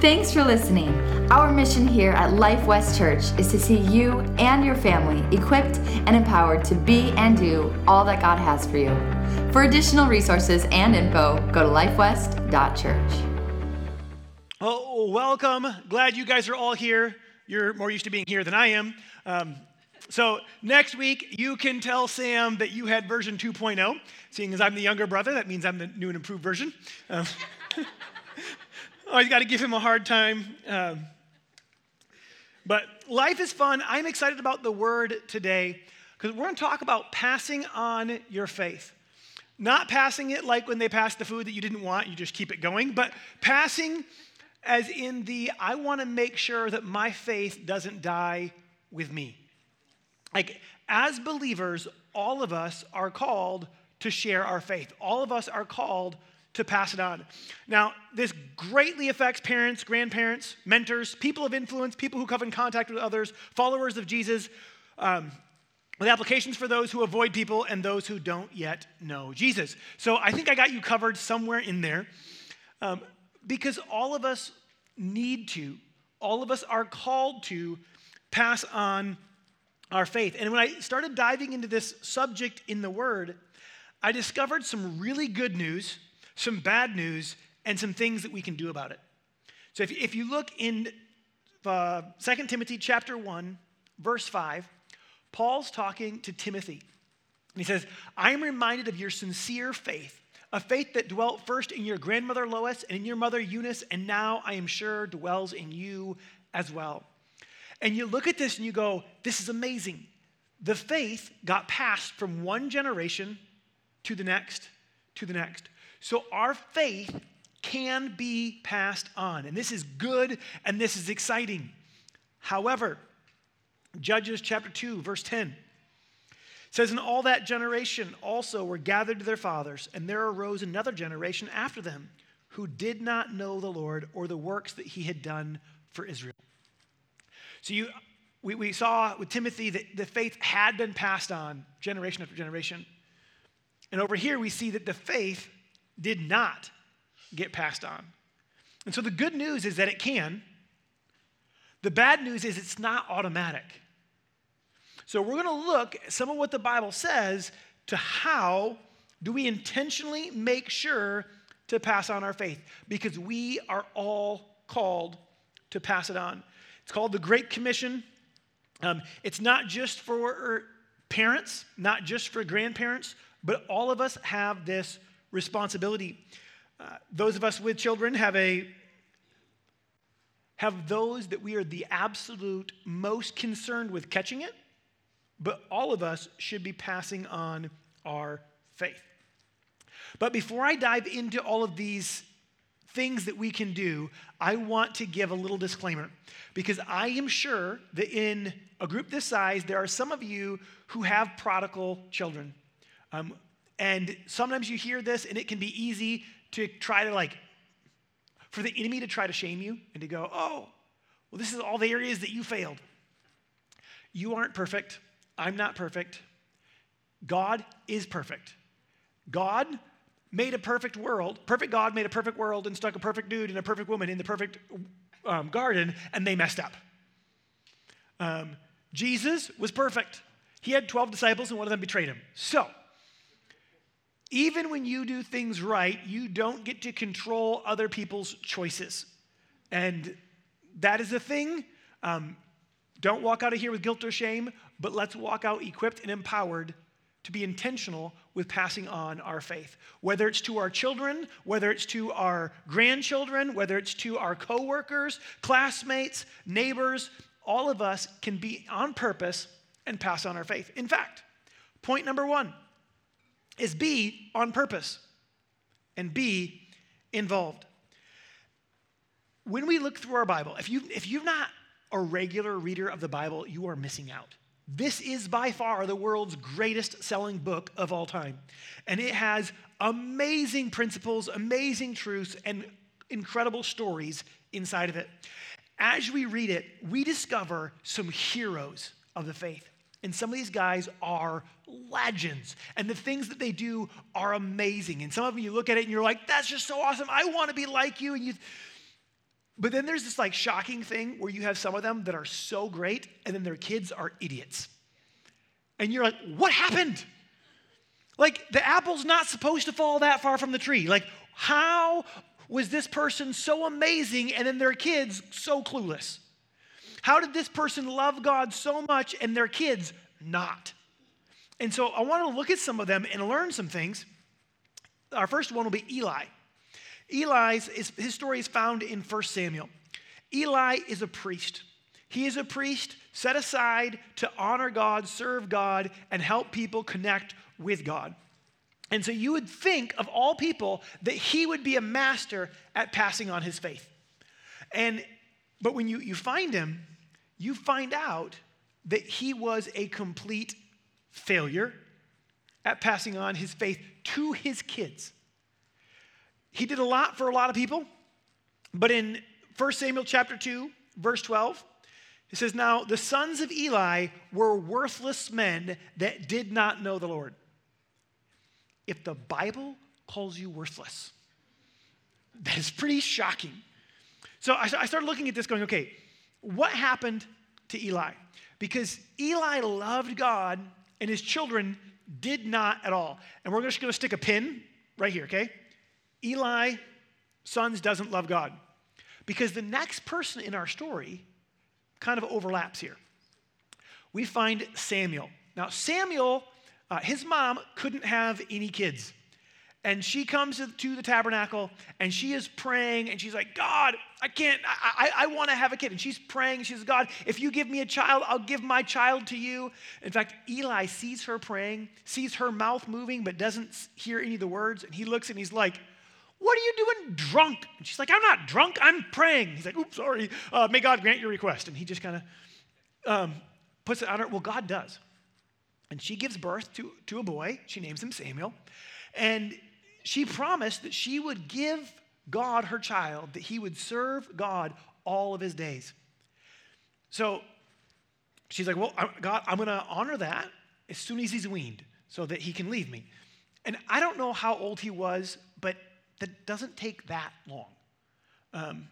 Thanks for listening. Our mission here at Life West Church is to see you and your family equipped and empowered to be and do all that God has for you. For additional resources and info, go to lifewest.church. Oh, welcome. Glad you guys are all here. You're more used to being here than I am. Um, so, next week, you can tell Sam that you had version 2.0. Seeing as I'm the younger brother, that means I'm the new and improved version. Um, Always got to give him a hard time. Um, but life is fun. I'm excited about the word today because we're going to talk about passing on your faith. Not passing it like when they pass the food that you didn't want, you just keep it going, but passing as in the I want to make sure that my faith doesn't die with me. Like, as believers, all of us are called to share our faith. All of us are called to pass it on. Now, this greatly affects parents, grandparents, mentors, people of influence, people who come in contact with others, followers of Jesus, um, with applications for those who avoid people and those who don't yet know Jesus. So I think I got you covered somewhere in there um, because all of us need to, all of us are called to pass on our faith. And when I started diving into this subject in the Word, I discovered some really good news some bad news, and some things that we can do about it. So if, if you look in uh, 2 Timothy chapter 1, verse 5, Paul's talking to Timothy. And he says, I am reminded of your sincere faith, a faith that dwelt first in your grandmother Lois and in your mother Eunice, and now I am sure dwells in you as well. And you look at this and you go, this is amazing. The faith got passed from one generation to the next to the next. So our faith can be passed on. And this is good and this is exciting. However, Judges chapter 2, verse 10 says, In all that generation also were gathered to their fathers, and there arose another generation after them who did not know the Lord or the works that he had done for Israel. So you, we, we saw with Timothy that the faith had been passed on generation after generation. And over here we see that the faith did not get passed on. And so the good news is that it can. The bad news is it's not automatic. So we're going to look at some of what the Bible says to how do we intentionally make sure to pass on our faith because we are all called to pass it on. It's called the Great Commission. Um, it's not just for parents, not just for grandparents, but all of us have this responsibility. Uh, those of us with children have a have those that we are the absolute most concerned with catching it, but all of us should be passing on our faith. But before I dive into all of these things that we can do, I want to give a little disclaimer because I am sure that in a group this size, there are some of you who have prodigal children. Um, and sometimes you hear this, and it can be easy to try to like, for the enemy to try to shame you and to go, oh, well, this is all the areas that you failed. You aren't perfect. I'm not perfect. God is perfect. God made a perfect world. Perfect God made a perfect world and stuck a perfect dude and a perfect woman in the perfect um, garden, and they messed up. Um, Jesus was perfect. He had 12 disciples, and one of them betrayed him. So, even when you do things right, you don't get to control other people's choices. And that is a thing. Um, don't walk out of here with guilt or shame, but let's walk out equipped and empowered to be intentional with passing on our faith. Whether it's to our children, whether it's to our grandchildren, whether it's to our coworkers, classmates, neighbors, all of us can be on purpose and pass on our faith. In fact, point number one is be on purpose and be involved. When we look through our Bible, if, you, if you're not a regular reader of the Bible, you are missing out. This is by far the world's greatest selling book of all time. And it has amazing principles, amazing truths, and incredible stories inside of it. As we read it, we discover some heroes of the faith. And some of these guys are legends. And the things that they do are amazing. And some of them, you look at it and you're like, that's just so awesome. I want to be like you. And you, But then there's this like shocking thing where you have some of them that are so great and then their kids are idiots. And you're like, what happened? Like the apple's not supposed to fall that far from the tree. Like, how was this person so amazing and then their kids so clueless? How did this person love God so much and their kids not? And so I want to look at some of them and learn some things. Our first one will be Eli. Eli's his story is found in 1 Samuel. Eli is a priest. He is a priest set aside to honor God, serve God, and help people connect with God. And so you would think of all people that he would be a master at passing on his faith. And but when you, you find him, you find out that he was a complete failure at passing on his faith to his kids. He did a lot for a lot of people, but in 1 Samuel chapter 2, verse 12, it says, Now the sons of Eli were worthless men that did not know the Lord. If the Bible calls you worthless, that is pretty shocking. So I started looking at this going, okay, what happened to Eli? Because Eli loved God and his children did not at all. And we're just going to stick a pin right here, okay? Eli, sons, doesn't love God. Because the next person in our story kind of overlaps here. We find Samuel. Now, Samuel, uh, his mom couldn't have any kids and she comes to the tabernacle and she is praying and she's like, God, I can't, I, I, I want to have a kid. And she's praying and she says, God, if you give me a child, I'll give my child to you. In fact, Eli sees her praying, sees her mouth moving, but doesn't hear any of the words. And he looks and he's like, What are you doing drunk? And she's like, I'm not drunk, I'm praying. He's like, Oops, sorry. Uh, may God grant your request. And he just kind of um, puts it on her. Well, God does. And she gives birth to, to a boy. She names him Samuel. And she promised that she would give God her child, that he would serve God all of his days. So she's like, Well, God, I'm going to honor that as soon as he's weaned so that he can leave me. And I don't know how old he was, but that doesn't take that long. Um,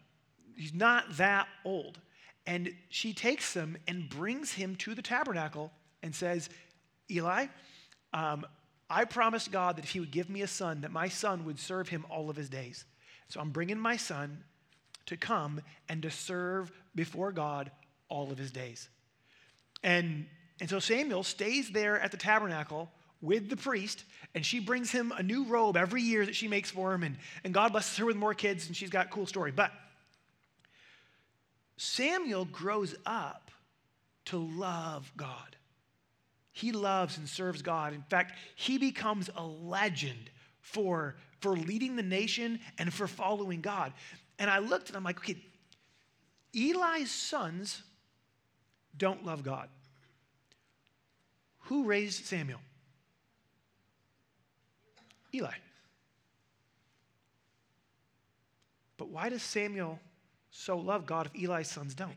he's not that old. And she takes him and brings him to the tabernacle and says, Eli, um, I promised God that if He would give me a son, that my son would serve Him all of his days. So I'm bringing my son to come and to serve before God all of his days. And, and so Samuel stays there at the tabernacle with the priest, and she brings him a new robe every year that she makes for him, and, and God blesses her with more kids, and she's got a cool story. But Samuel grows up to love God. He loves and serves God. In fact, he becomes a legend for, for leading the nation and for following God. And I looked and I'm like, okay, Eli's sons don't love God. Who raised Samuel? Eli. But why does Samuel so love God if Eli's sons don't?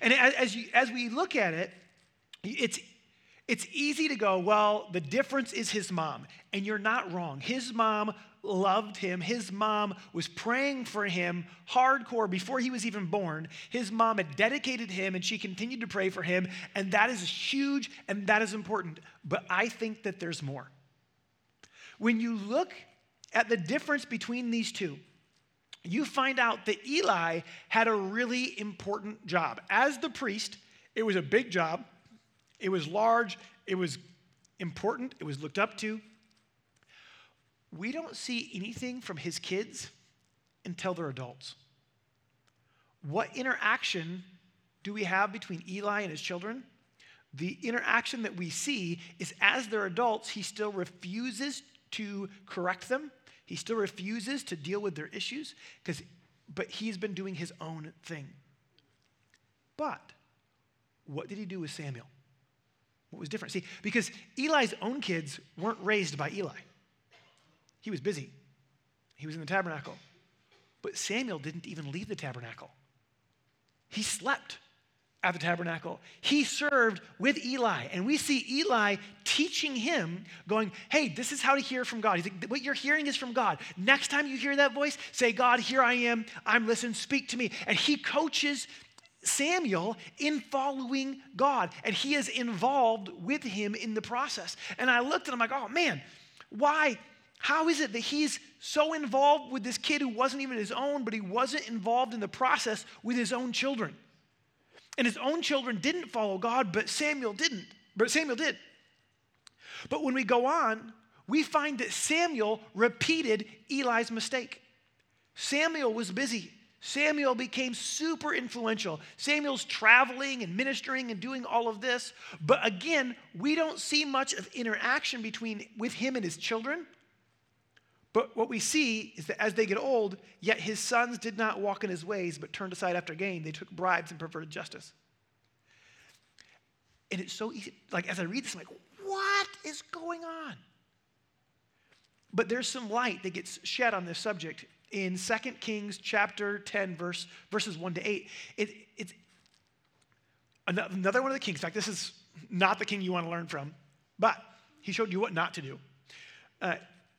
And as, you, as we look at it, it's it's easy to go, well, the difference is his mom. And you're not wrong. His mom loved him. His mom was praying for him hardcore before he was even born. His mom had dedicated him and she continued to pray for him. And that is huge and that is important. But I think that there's more. When you look at the difference between these two, you find out that Eli had a really important job. As the priest, it was a big job. It was large, it was important, it was looked up to. We don't see anything from his kids until they're adults. What interaction do we have between Eli and his children? The interaction that we see is as they're adults, he still refuses to correct them. He still refuses to deal with their issues because but he's been doing his own thing. But what did he do with Samuel? What was different? See, because Eli's own kids weren't raised by Eli. He was busy, he was in the tabernacle. But Samuel didn't even leave the tabernacle. He slept at the tabernacle. He served with Eli, and we see Eli teaching him, going, Hey, this is how to hear from God. He's like, What you're hearing is from God. Next time you hear that voice, say, God, here I am. I'm listening. Speak to me. And he coaches Samuel in following God, and he is involved with him in the process. And I looked at him like, Oh man, why? How is it that he's so involved with this kid who wasn't even his own, but he wasn't involved in the process with his own children? And his own children didn't follow God, but Samuel didn't. But Samuel did. But when we go on, we find that Samuel repeated Eli's mistake. Samuel was busy. Samuel became super influential. Samuel's traveling and ministering and doing all of this. But again, we don't see much of interaction between with him and his children. But what we see is that as they get old, yet his sons did not walk in his ways, but turned aside after gain. They took bribes and perverted justice. And it's so easy. Like, as I read this, I'm like, what is going on? But there's some light that gets shed on this subject in 2 Kings chapter 10, verse, verses 1 to 8. It, it's another one of the kings. In fact, this is not the king you want to learn from, but he showed you what not to do. Uh,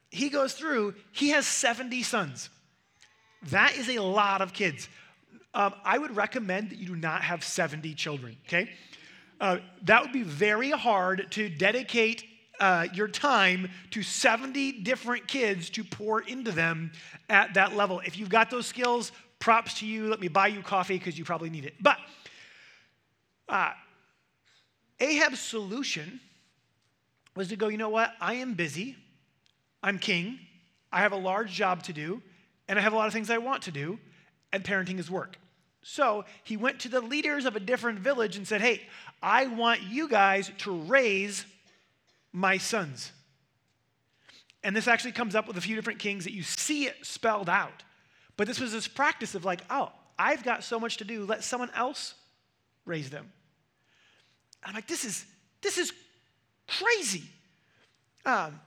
he goes through, he has 70 sons. That is a lot of kids. Um, I would recommend that you do not have 70 children, okay? Uh, that would be very hard to dedicate uh, your time to 70 different kids to pour into them at that level. If you've got those skills, props to you. Let me buy you coffee because you probably need it. But uh, Ahab's solution was to go, you know what? I am busy. I'm king, I have a large job to do, and I have a lot of things I want to do, and parenting is work. So he went to the leaders of a different village and said, Hey, I want you guys to raise my sons. And this actually comes up with a few different kings that you see it spelled out. But this was this practice of like, oh, I've got so much to do, let someone else raise them. I'm like, this is this is crazy. Um,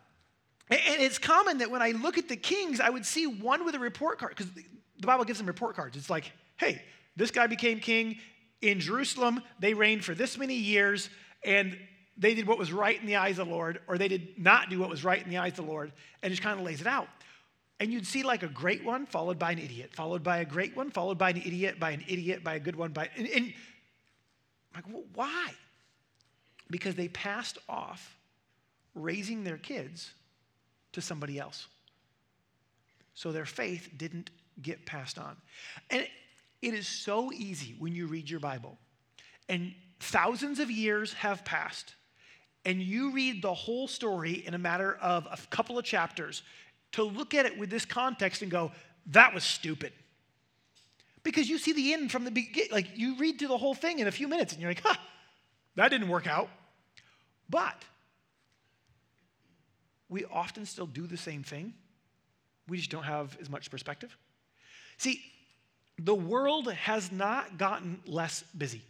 and it's common that when I look at the kings, I would see one with a report card, because the Bible gives them report cards. It's like, hey, this guy became king in Jerusalem. They reigned for this many years, and they did what was right in the eyes of the Lord, or they did not do what was right in the eyes of the Lord, and just kind of lays it out. And you'd see like a great one followed by an idiot, followed by a great one, followed by an idiot, by an idiot, by a good one, by and, and like well, why? Because they passed off raising their kids to somebody else. So their faith didn't get passed on. And it is so easy when you read your Bible and thousands of years have passed and you read the whole story in a matter of a couple of chapters to look at it with this context and go, that was stupid. Because you see the end from the beginning, like you read through the whole thing in a few minutes and you're like, huh, that didn't work out. But we often still do the same thing. We just don't have as much perspective. See, the world has not gotten less busy.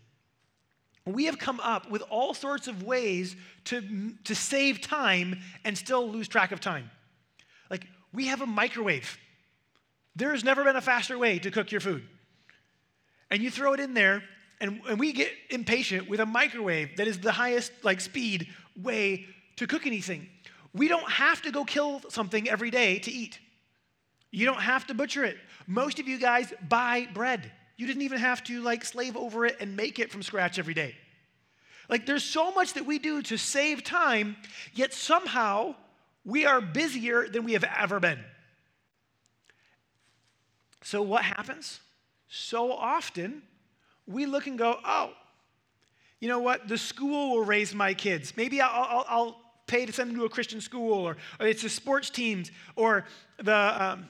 We have come up with all sorts of ways to, to save time and still lose track of time. Like, we have a microwave. There has never been a faster way to cook your food. And you throw it in there, and, and we get impatient with a microwave that is the highest like speed way to cook anything. We don't have to go kill something every day to eat. You don't have to butcher it. Most of you guys buy bread. You didn't even have to like slave over it and make it from scratch every day. Like there's so much that we do to save time, yet somehow we are busier than we have ever been. So what happens? So often we look and go, oh, you know what? The school will raise my kids. Maybe I'll, I'll, I'll pay to send them to a Christian school, or, or it's the sports teams, or the um,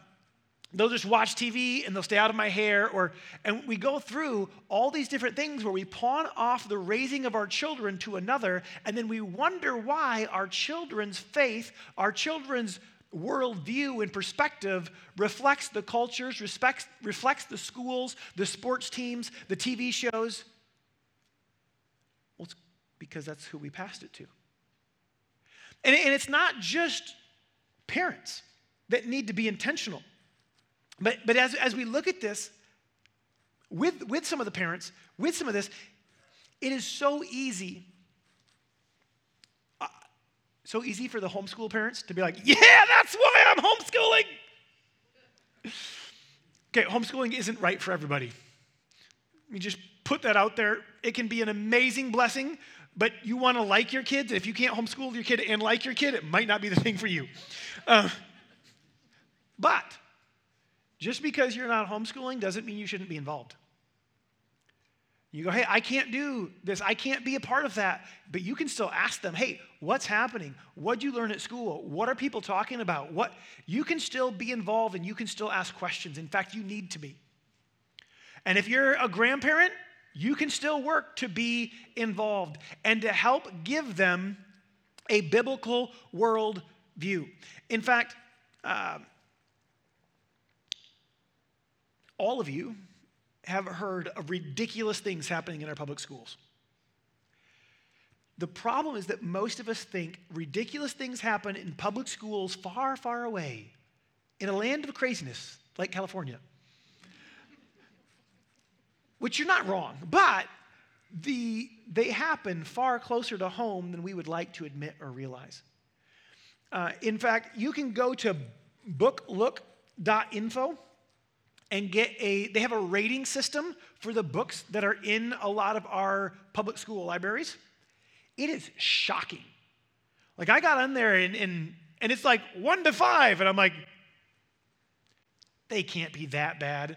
they'll just watch TV and they'll stay out of my hair, or and we go through all these different things where we pawn off the raising of our children to another, and then we wonder why our children's faith, our children's worldview and perspective reflects the cultures, respects, reflects the schools, the sports teams, the TV shows. Well, it's because that's who we passed it to. And, and it's not just parents that need to be intentional. But, but as, as we look at this, with, with some of the parents, with some of this, it is so easy. Uh, so easy for the homeschool parents to be like, yeah, that's why I'm homeschooling. Okay, homeschooling isn't right for everybody. Let me just put that out there. It can be an amazing blessing, but you want to like your kids. If you can't homeschool your kid and like your kid, it might not be the thing for you. Uh, but just because you're not homeschooling doesn't mean you shouldn't be involved. You go, hey, I can't do this. I can't be a part of that. But you can still ask them, hey, what's happening? What'd you learn at school? What are people talking about? What you can still be involved and you can still ask questions. In fact, you need to be. And if you're a grandparent, you can still work to be involved and to help give them a biblical world view. In fact, uh, all of you have heard of ridiculous things happening in our public schools. The problem is that most of us think ridiculous things happen in public schools far, far away, in a land of craziness like California. Which you're not wrong, but the, they happen far closer to home than we would like to admit or realize. Uh, in fact, you can go to booklook.info and get a, they have a rating system for the books that are in a lot of our public school libraries. It is shocking. Like I got on there and, and, and it's like one to five, and I'm like, they can't be that bad.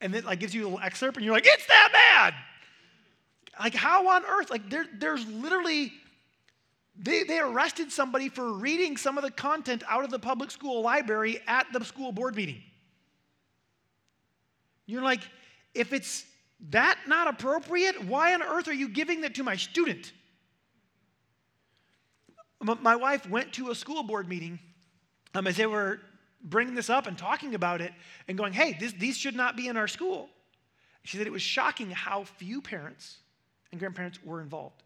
And it like gives you a little excerpt, and you're like, it's that bad. Like how on earth? Like there, there's literally they, they arrested somebody for reading some of the content out of the public school library at the school board meeting. You're like, if it's that not appropriate, why on earth are you giving that to my student? My wife went to a school board meeting um, as they were bringing this up and talking about it and going, hey, this, these should not be in our school. She said it was shocking how few parents and grandparents were involved.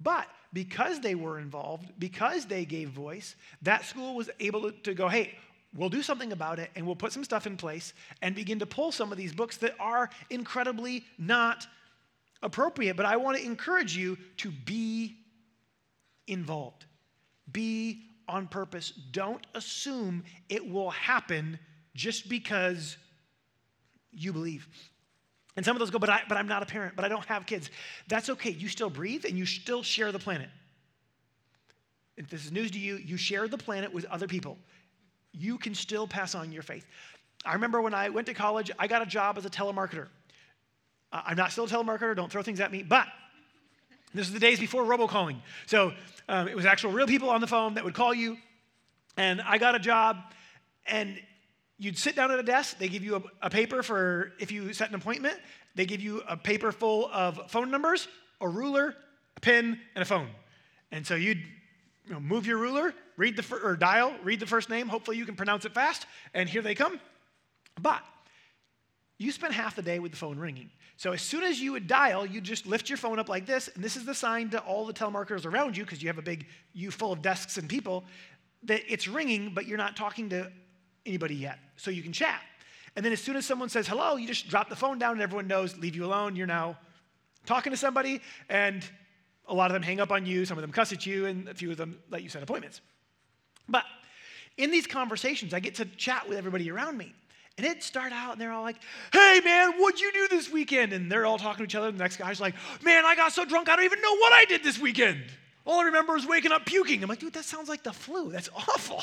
But because they were involved, because they gave voice, that school was able to, to go, hey, we'll do something about it and we'll put some stuff in place and begin to pull some of these books that are incredibly not appropriate. But I want to encourage you to be involved, be on purpose. Don't assume it will happen just because you believe. And some of those go, but, I, but I'm not a parent, but I don't have kids. That's okay. You still breathe and you still share the planet. If this is news to you, you share the planet with other people you can still pass on your faith. I remember when I went to college, I got a job as a telemarketer. Uh, I'm not still a telemarketer, don't throw things at me, but this is the days before robocalling. So um, it was actual real people on the phone that would call you. And I got a job, and you'd sit down at a desk. They give you a, a paper for if you set an appointment. They give you a paper full of phone numbers, a ruler, a pen, and a phone. And so you'd you know, move your ruler, read the fir- or dial, read the first name. Hopefully, you can pronounce it fast, and here they come. But you spend half the day with the phone ringing. So as soon as you would dial, you just lift your phone up like this, and this is the sign to all the telemarketers around you because you have a big you full of desks and people that it's ringing, but you're not talking to anybody yet. So you can chat. And then as soon as someone says hello, you just drop the phone down and everyone knows, leave you alone. You're now talking to somebody, and a lot of them hang up on you, some of them cuss at you, and a few of them let you set appointments. But in these conversations, I get to chat with everybody around me. And it start out and they're all like, hey man, what'd you do this weekend? And they're all talking to each other. And the next guy's like, man, I got so drunk, I don't even know what I did this weekend. All I remember is waking up puking. I'm like, dude, that sounds like the flu. That's awful.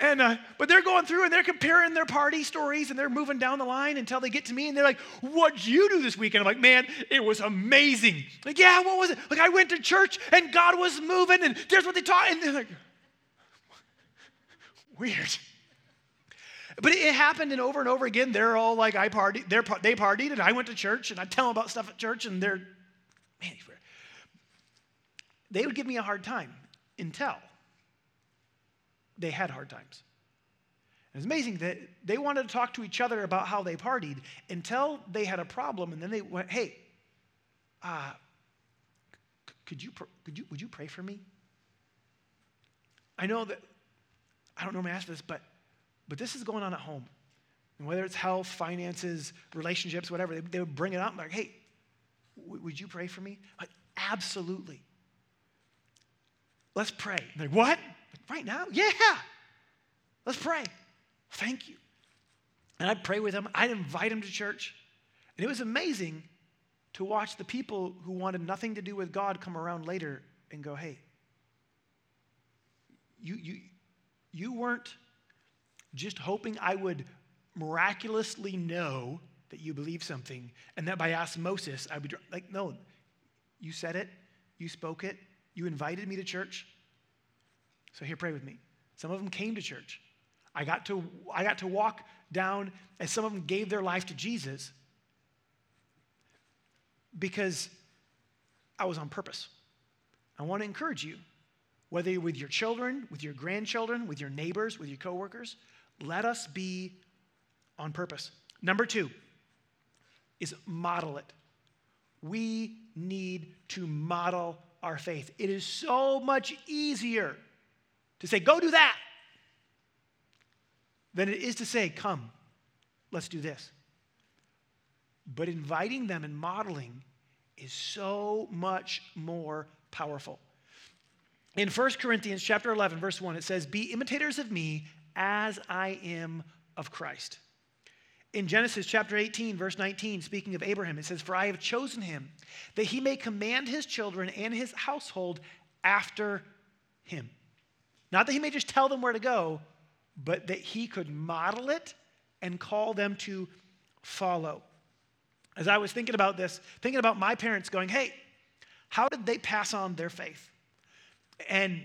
And uh, but they're going through and they're comparing their party stories and they're moving down the line until they get to me and they're like, "What'd you do this weekend?" I'm like, "Man, it was amazing." Like, yeah, what was it? Like, I went to church and God was moving and there's what they taught and they're like, weird. But it happened and over and over again. They're all like, I party, they partied, and I went to church, and I tell them about stuff at church, and they're, man. They would give me a hard time until they had hard times. And It's amazing that they wanted to talk to each other about how they partied until they had a problem, and then they went, "Hey, uh, could you could you would you pray for me?" I know that I don't normally ask this, but but this is going on at home. And whether it's health, finances, relationships, whatever, they, they would bring it up like, "Hey, would you pray for me? Like, absolutely. Let's pray. like, what? Right now? Yeah. Let's pray. Thank you. And I'd pray with him. I'd invite him to church. And it was amazing to watch the people who wanted nothing to do with God come around later and go, hey, you, you, you weren't just hoping I would miraculously know that you believe something and that by osmosis I would, like, no, you said it, you spoke it, you invited me to church. So here, pray with me. Some of them came to church. I got to, I got to walk down as some of them gave their life to Jesus because I was on purpose. I want to encourage you, whether you're with your children, with your grandchildren, with your neighbors, with your coworkers, let us be on purpose. Number two is model it. We need to model our faith. It is so much easier to say, go do that, than it is to say, come, let's do this. But inviting them and modeling is so much more powerful. In 1 Corinthians chapter 11 verse 1 it says be imitators of me as I am of Christ. In Genesis chapter 18 verse 19 speaking of Abraham it says for I have chosen him that he may command his children and his household after him. Not that he may just tell them where to go, but that he could model it and call them to follow. As I was thinking about this, thinking about my parents going, hey, how did they pass on their faith? And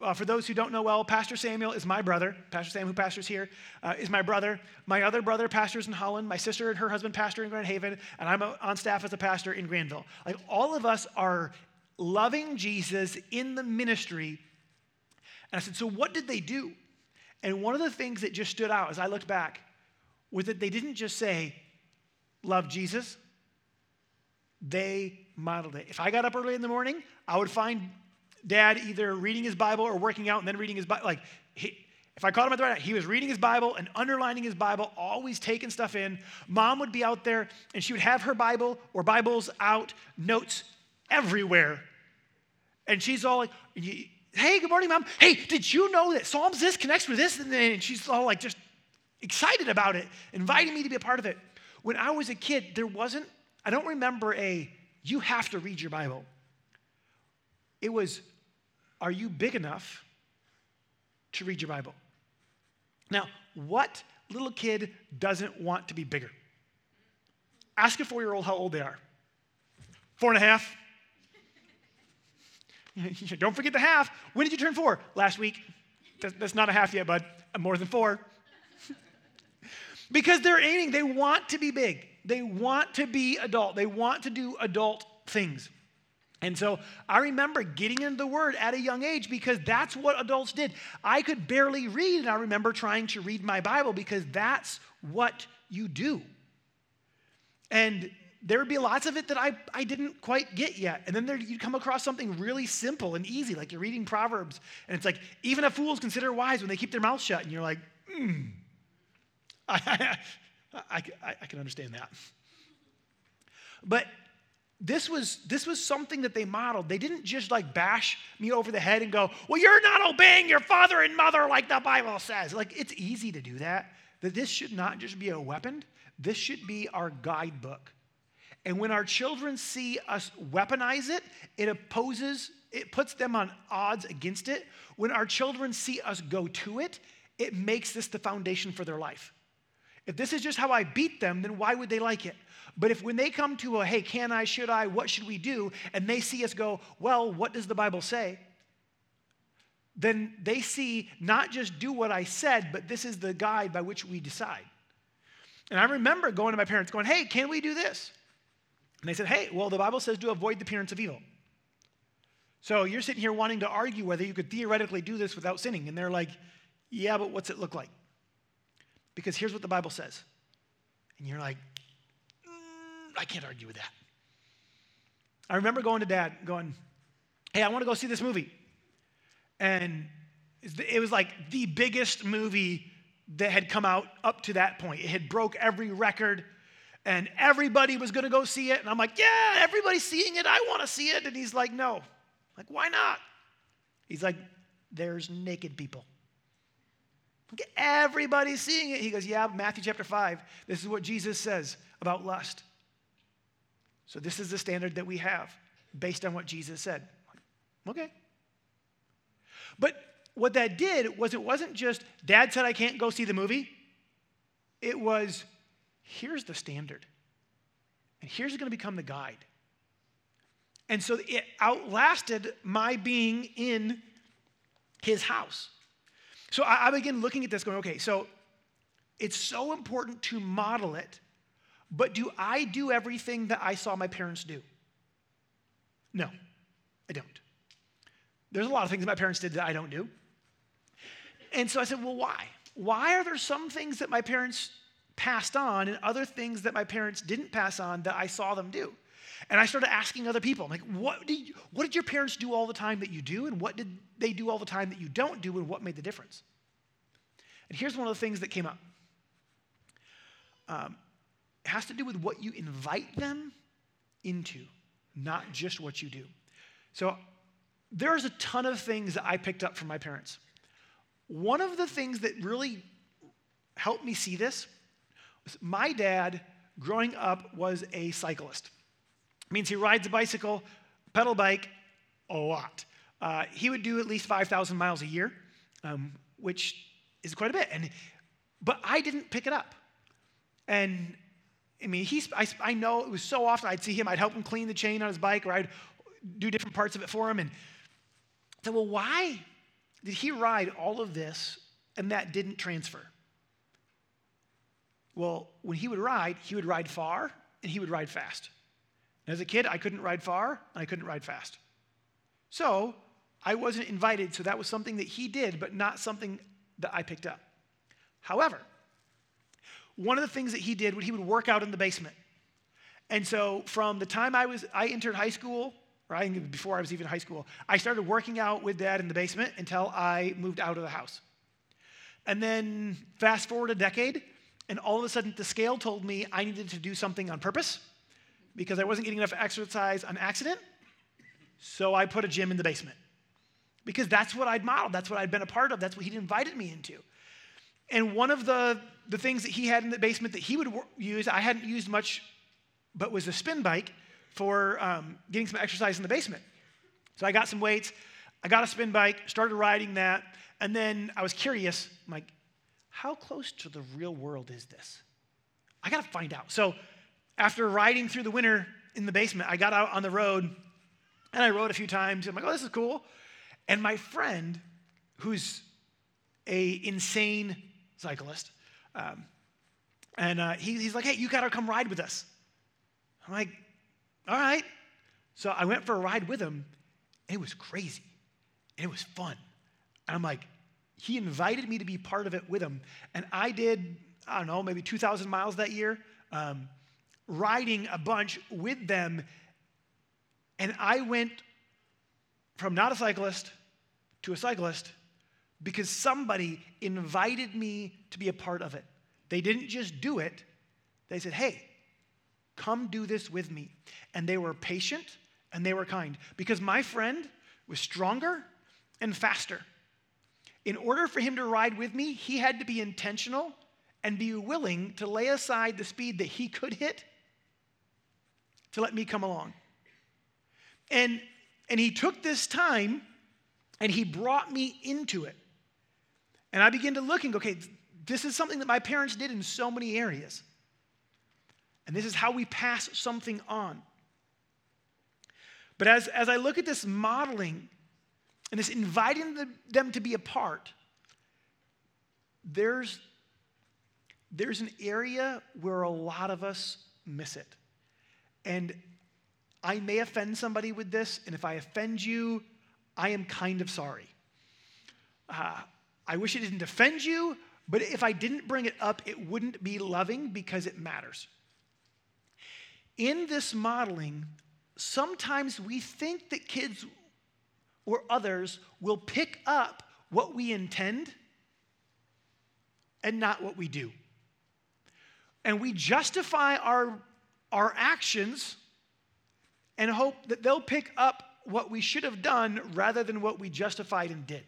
uh, for those who don't know well, Pastor Samuel is my brother. Pastor Sam, who pastors here, uh, is my brother. My other brother pastors in Holland. My sister and her husband pastor in Grand Haven, and I'm on staff as a pastor in Granville. Like all of us are loving Jesus in the ministry. And I said, so what did they do? And one of the things that just stood out as I looked back was that they didn't just say, love Jesus, they modeled it. If I got up early in the morning, I would find dad either reading his Bible or working out and then reading his Bible. Like, he, if I caught him at the right time, he was reading his Bible and underlining his Bible, always taking stuff in. Mom would be out there and she would have her Bible or Bibles out, notes everywhere. And she's all like, hey, good morning, mom. Hey, did you know that Psalms this connects with this? And she's all like just excited about it, inviting me to be a part of it. When I was a kid, there wasn't, I don't remember a, you have to read your Bible. It was, are you big enough to read your Bible? Now, what little kid doesn't want to be bigger? Ask a four year old how old they are. Four and a half. Don't forget the half. When did you turn four? Last week. That's not a half yet, bud. More than four. because they're aiming, they want to be big. They want to be adult. They want to do adult things. And so I remember getting into the word at a young age because that's what adults did. I could barely read, and I remember trying to read my Bible because that's what you do. And there would be lots of it that I, I didn't quite get yet. And then there, you'd come across something really simple and easy, like you're reading Proverbs, and it's like, even a fool's consider wise when they keep their mouth shut. And you're like, hmm, I, I, I, I can understand that. But this was this was something that they modeled they didn't just like bash me over the head and go well you're not obeying your father and mother like the bible says like it's easy to do that that this should not just be a weapon this should be our guidebook and when our children see us weaponize it, it opposes, it puts them on odds against it. When our children see us go to it, it makes this the foundation for their life. If this is just how I beat them, then why would they like it? But if when they come to a, hey, can I, should I, what should we do, and they see us go, well, what does the Bible say? Then they see not just do what I said, but this is the guide by which we decide. And I remember going to my parents going, hey, can we do this? And they said, hey, well, the Bible says to avoid the appearance of evil. So you're sitting here wanting to argue whether you could theoretically do this without sinning. And they're like, yeah, but what's it look like? Because here's what the Bible says. And you're like, mm, I can't argue with that. I remember going to dad, going, hey, I want to go see this movie. And it was like the biggest movie that had come out up to that point. It had broke every record and everybody was going to go see it. And I'm like, yeah, everybody's seeing it. I want to see it. And he's like, no. I'm like, why not? He's like, there's naked people. Everybody's seeing it. He goes, yeah, Matthew chapter 5. This is what Jesus says about lust. So this is the standard that we have based on what Jesus said. Okay. But what that did was it wasn't just dad said I can't go see the movie. It was here's the standard. And here's going to become the guide. And so it outlasted my being in his house. So I, I begin looking at this going, okay, so it's so important to model it, but do I do everything that I saw my parents do? No, I don't. There's a lot of things my parents did that I don't do. And so I said, well, why? Why are there some things that my parents passed on and other things that my parents didn't pass on that I saw them do? And I started asking other people, I'm like, what did, you, what did your parents do all the time that you do? And what did they do all the time that you don't do? And what made the difference? And here's one of the things that came up um, it has to do with what you invite them into, not just what you do. So there's a ton of things that I picked up from my parents. One of the things that really helped me see this my dad, growing up, was a cyclist. It means he rides a bicycle, pedal bike, a lot. Uh, he would do at least 5,000 miles a year, um, which is quite a bit. And, but I didn't pick it up. And I mean, he's, I, I know it was so often I'd see him, I'd help him clean the chain on his bike, or I'd do different parts of it for him. And I said, well, why did he ride all of this and that didn't transfer? Well, when he would ride, he would ride far and he would ride fast. And as a kid, I couldn't ride far and I couldn't ride fast. So I wasn't invited, so that was something that he did, but not something that I picked up. However, one of the things that he did, was he would work out in the basement. And so from the time I was I entered high school right? Before I was even in high school, I started working out with dad in the basement until I moved out of the house. And then fast forward a decade, and all of a sudden the scale told me I needed to do something on purpose because I wasn't getting enough exercise on accident. So I put a gym in the basement because that's what I'd modeled, that's what I'd been a part of, that's what he'd invited me into. And one of the, the things that he had in the basement that he would use, I hadn't used much, but was a spin bike for um, getting some exercise in the basement. So I got some weights, I got a spin bike, started riding that, and then I was curious, I'm like, how close to the real world is this? I gotta find out. So after riding through the winter in the basement, I got out on the road and I rode a few times. I'm like, oh, this is cool. And my friend, who's a insane cyclist, um, and uh, he, he's like, hey, you gotta come ride with us. I'm like, all right. So I went for a ride with him, and it was crazy. And it was fun. And I'm like, he invited me to be part of it with him. And I did, I don't know, maybe 2,000 miles that year, um, riding a bunch with them. And I went from not a cyclist to a cyclist because somebody invited me to be a part of it. They didn't just do it, they said, hey, Come do this with me. And they were patient and they were kind because my friend was stronger and faster. In order for him to ride with me, he had to be intentional and be willing to lay aside the speed that he could hit to let me come along. And, and he took this time and he brought me into it. And I began to look and go, okay, this is something that my parents did in so many areas. And this is how we pass something on. But as, as I look at this modeling and this inviting them to be a part, there's, there's an area where a lot of us miss it. And I may offend somebody with this, and if I offend you, I am kind of sorry. Uh, I wish it didn't offend you, but if I didn't bring it up, it wouldn't be loving because it matters in this modeling, sometimes we think that kids or others will pick up what we intend and not what we do. And we justify our, our actions and hope that they'll pick up what we should have done rather than what we justified and did.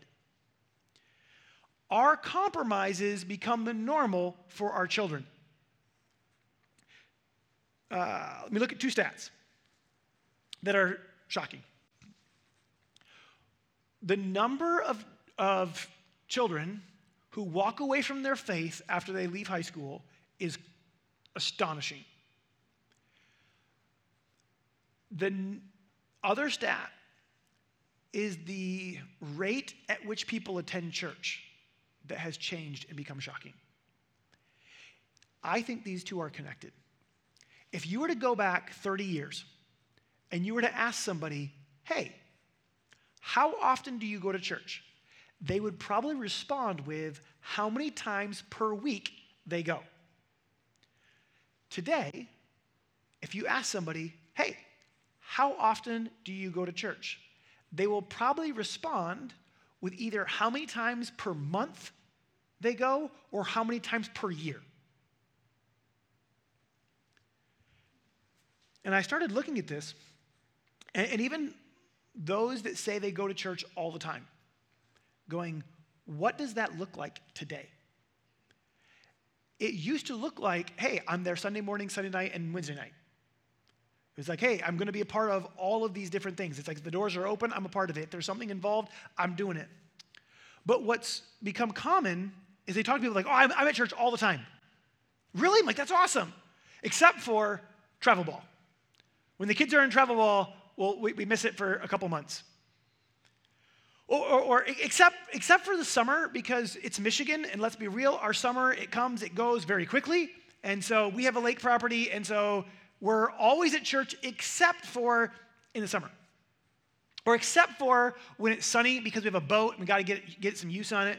Our compromises become the normal for our children. Uh, let me look at two stats that are shocking. The number of, of children who walk away from their faith after they leave high school is astonishing. The n- other stat is the rate at which people attend church that has changed and become shocking. I think these two are connected. If you were to go back 30 years and you were to ask somebody, hey, how often do you go to church? They would probably respond with how many times per week they go. Today, if you ask somebody, hey, how often do you go to church? They will probably respond with either how many times per month they go or how many times per year. And I started looking at this, and, even those that say they go to church all the time, going, what does that look like today? It used to look like, hey, I'm there Sunday morning, Sunday night, and Wednesday night. It was like, hey, I'm going to be a part of all of these different things. It's like the doors are open, I'm a part of it. If there's something involved, I'm doing it. But what's become common is they talk to people like, oh, I'm, I'm at church all the time. Really? I'm like, that's awesome. Except for travel ball. When the kids are in travel ball, well, we, we miss it for a couple months. Or, or, or, except, except for the summer, because it's Michigan, and let's be real, our summer, it comes, it goes very quickly. And so we have a lake property, and so we're always at church except for in the summer. Or except for when it's sunny because we have a boat and we got to get, get some use on it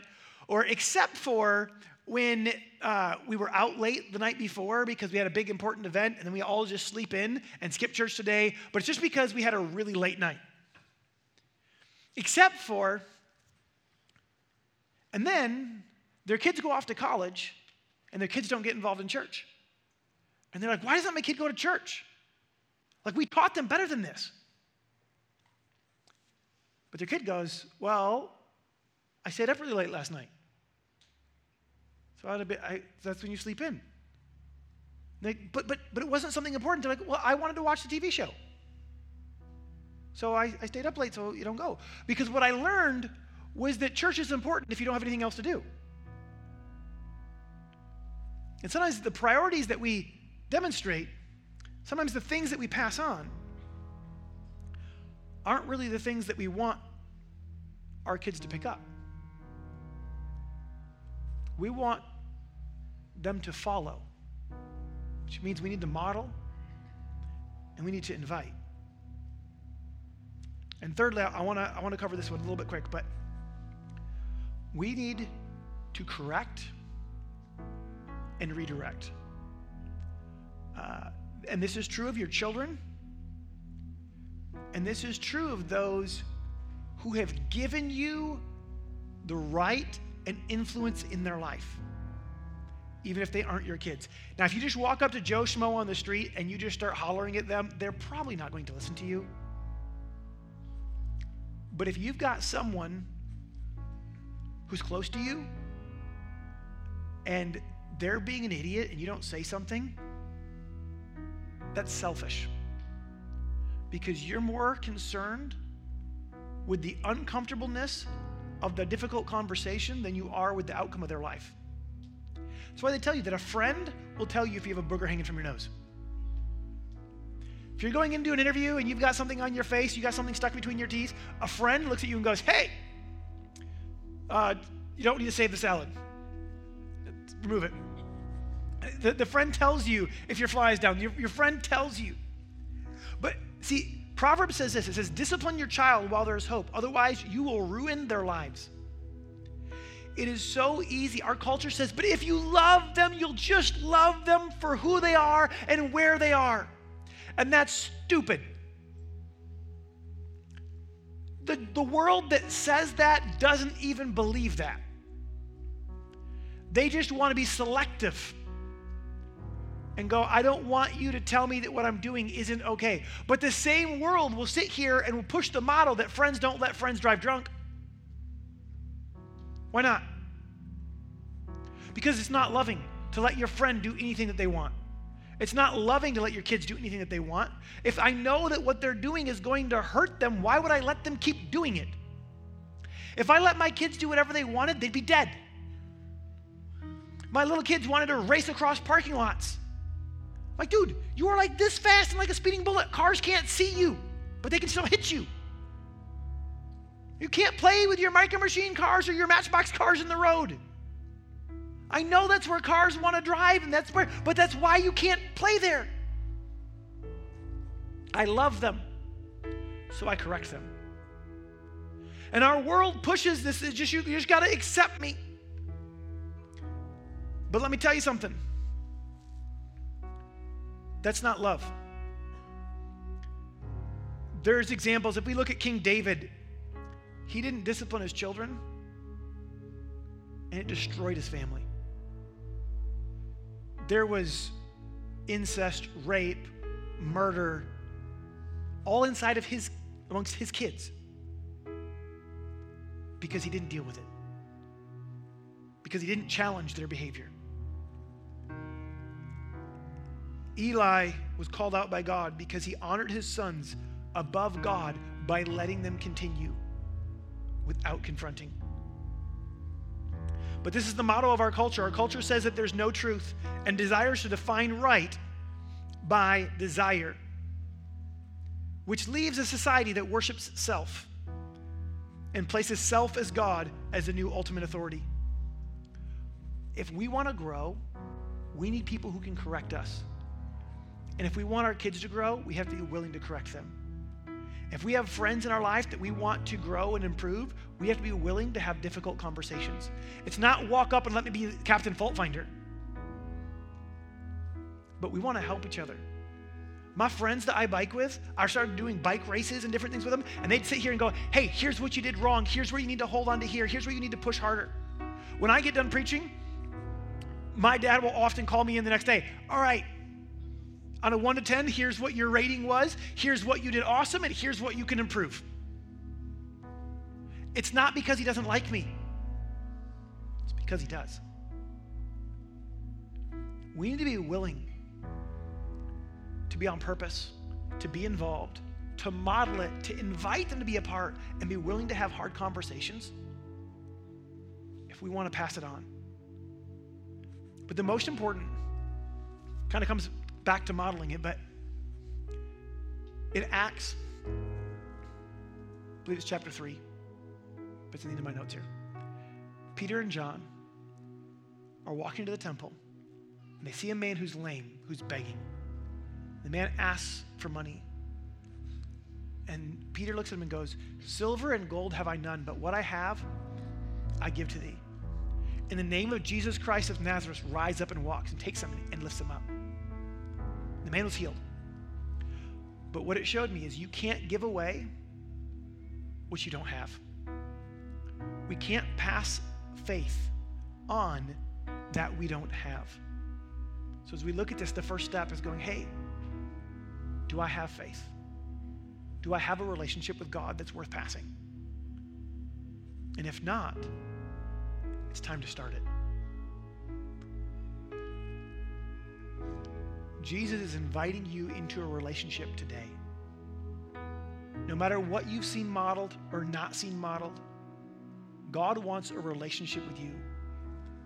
or except for when uh, we were out late the night before because we had a big important event and then we all just sleep in and skip church today, but it's just because we had a really late night. Except for, and then their kids go off to college and their kids don't get involved in church. And they're like, why doesn't my kid go to church? Like, we taught them better than this. But their kid goes, well, I stayed up really late last night. So I, that's when you sleep in. But, but, but it wasn't something important. They're like, well, I wanted to watch the TV show. So I, I stayed up late so you don't go. Because what I learned was that church is important if you don't have anything else to do. And sometimes the priorities that we demonstrate, sometimes the things that we pass on, aren't really the things that we want our kids to pick up. We want them to follow, which means we need to model and we need to invite. And thirdly, I want to I want to cover this one a little bit quick, but we need to correct and redirect. Uh, and this is true of your children, and this is true of those who have given you the right and influence in their life even if they aren't your kids. Now, if you just walk up to Joe Schmo on the street and you just start hollering at them, they're probably not going to listen to you. But if you've got someone who's close to you and they're being an idiot and you don't say something, that's selfish. Because you're more concerned with the uncomfortableness of the difficult conversation than you are with the outcome of their life. That's why they tell you that a friend will tell you if you have a booger hanging from your nose. If you're going into an interview and you've got something on your face, you got something stuck between your teeth, a friend looks at you and goes, Hey, uh, you don't need to save the salad. Remove it. The, the friend tells you if your fly is down. Your, your friend tells you. But see, Proverbs says this it says, Discipline your child while there is hope, otherwise, you will ruin their lives. It is so easy. Our culture says, but if you love them, you'll just love them for who they are and where they are. And that's stupid. The, the world that says that doesn't even believe that. They just want to be selective and go, I don't want you to tell me that what I'm doing isn't okay. But the same world will sit here and will push the model that friends don't let friends drive drunk. Why not? Because it's not loving to let your friend do anything that they want. It's not loving to let your kids do anything that they want. If I know that what they're doing is going to hurt them, why would I let them keep doing it? If I let my kids do whatever they wanted, they'd be dead. My little kids wanted to race across parking lots. Like, dude, you are like this fast and like a speeding bullet. Cars can't see you, but they can still hit you. You can't play with your micro machine cars or your matchbox cars in the road. I know that's where cars want to drive, and that's where, but that's why you can't play there. I love them, so I correct them. And our world pushes this, it's just you, you just got to accept me. But let me tell you something. That's not love. There's examples. If we look at King David, he didn't discipline his children, and it destroyed his family. There was incest, rape, murder, all inside of his, amongst his kids, because he didn't deal with it, because he didn't challenge their behavior. Eli was called out by God because he honored his sons above God by letting them continue without confronting. But this is the motto of our culture. Our culture says that there's no truth and desires to define right by desire, which leaves a society that worships self and places self as God as the new ultimate authority. If we want to grow, we need people who can correct us. And if we want our kids to grow, we have to be willing to correct them. If we have friends in our life that we want to grow and improve, we have to be willing to have difficult conversations. It's not walk up and let me be Captain Fault Finder. But we want to help each other. My friends that I bike with, I started doing bike races and different things with them, and they'd sit here and go, hey, here's what you did wrong. Here's where you need to hold on to here. Here's where you need to push harder. When I get done preaching, my dad will often call me in the next day. All right, on a one to 10, here's what your rating was, here's what you did awesome, and here's what you can improve. It's not because he doesn't like me, it's because he does. We need to be willing to be on purpose, to be involved, to model it, to invite them to be a part, and be willing to have hard conversations if we want to pass it on. But the most important kind of comes back to modeling it, but in Acts, I believe it's chapter 3, but it's in the end of my notes here. Peter and John are walking to the temple, and they see a man who's lame, who's begging. The man asks for money. And Peter looks at him and goes, Silver and gold have I none, but what I have, I give to thee. In the name of Jesus Christ of Nazareth, rise up and walks and takes him and lifts him up. The man was healed. But what it showed me is you can't give away what you don't have. We can't pass faith on that we don't have. So as we look at this, the first step is going, hey, do I have faith? Do I have a relationship with God that's worth passing? And if not, it's time to start it. Jesus is inviting you into a relationship today. No matter what you've seen modeled or not seen modeled, God wants a relationship with you.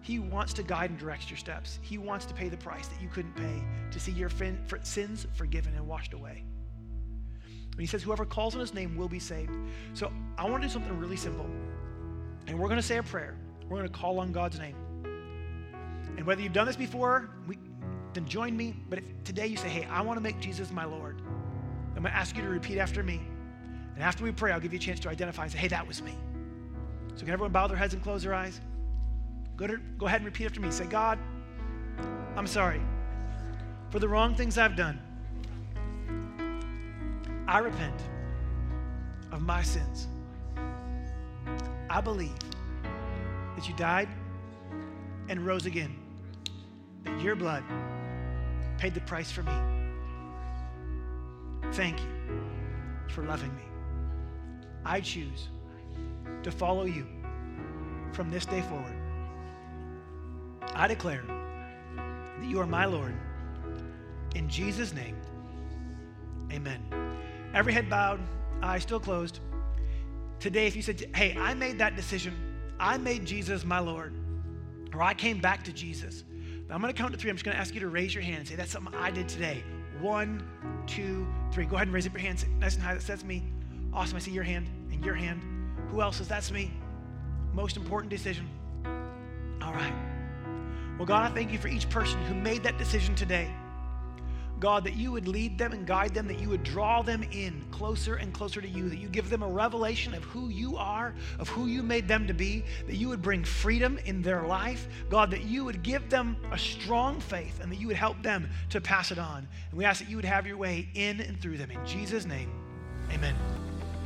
He wants to guide and direct your steps. He wants to pay the price that you couldn't pay to see your fin- for sins forgiven and washed away. And he says, Whoever calls on his name will be saved. So I want to do something really simple. And we're going to say a prayer. We're going to call on God's name. And whether you've done this before, we, then join me. But if today you say, hey, I want to make Jesus my Lord, I'm going to ask you to repeat after me. And after we pray, I'll give you a chance to identify and say, hey, that was me. So can everyone bow their heads and close their eyes? Go, to, go ahead and repeat after me. Say, God, I'm sorry for the wrong things I've done. I repent of my sins. I believe that you died and rose again, that your blood paid the price for me. Thank you for loving me. I choose to follow you from this day forward. I declare that you are my Lord. In Jesus' name, amen. Every head bowed, eyes still closed. Today, if you said, hey, I made that decision, I made Jesus my Lord, or I came back to Jesus, I'm going to count to three. I'm just going to ask you to raise your hand and say, that's something I did today. One, two, three. Go ahead and raise up your hand. Nice and high. That's me. Awesome. I see your hand and your hand. Who else is that's me? Most important decision. All right. Well, God, I thank you for each person who made that decision today. God, that you would lead them and guide them, that you would draw them in closer and closer to you, that you give them a revelation of who you are, of who you made them to be, that you would bring freedom in their life. God, that you would give them a strong faith and that you would help them to pass it on. And we ask that you would have your way in and through them. In Jesus' name, amen.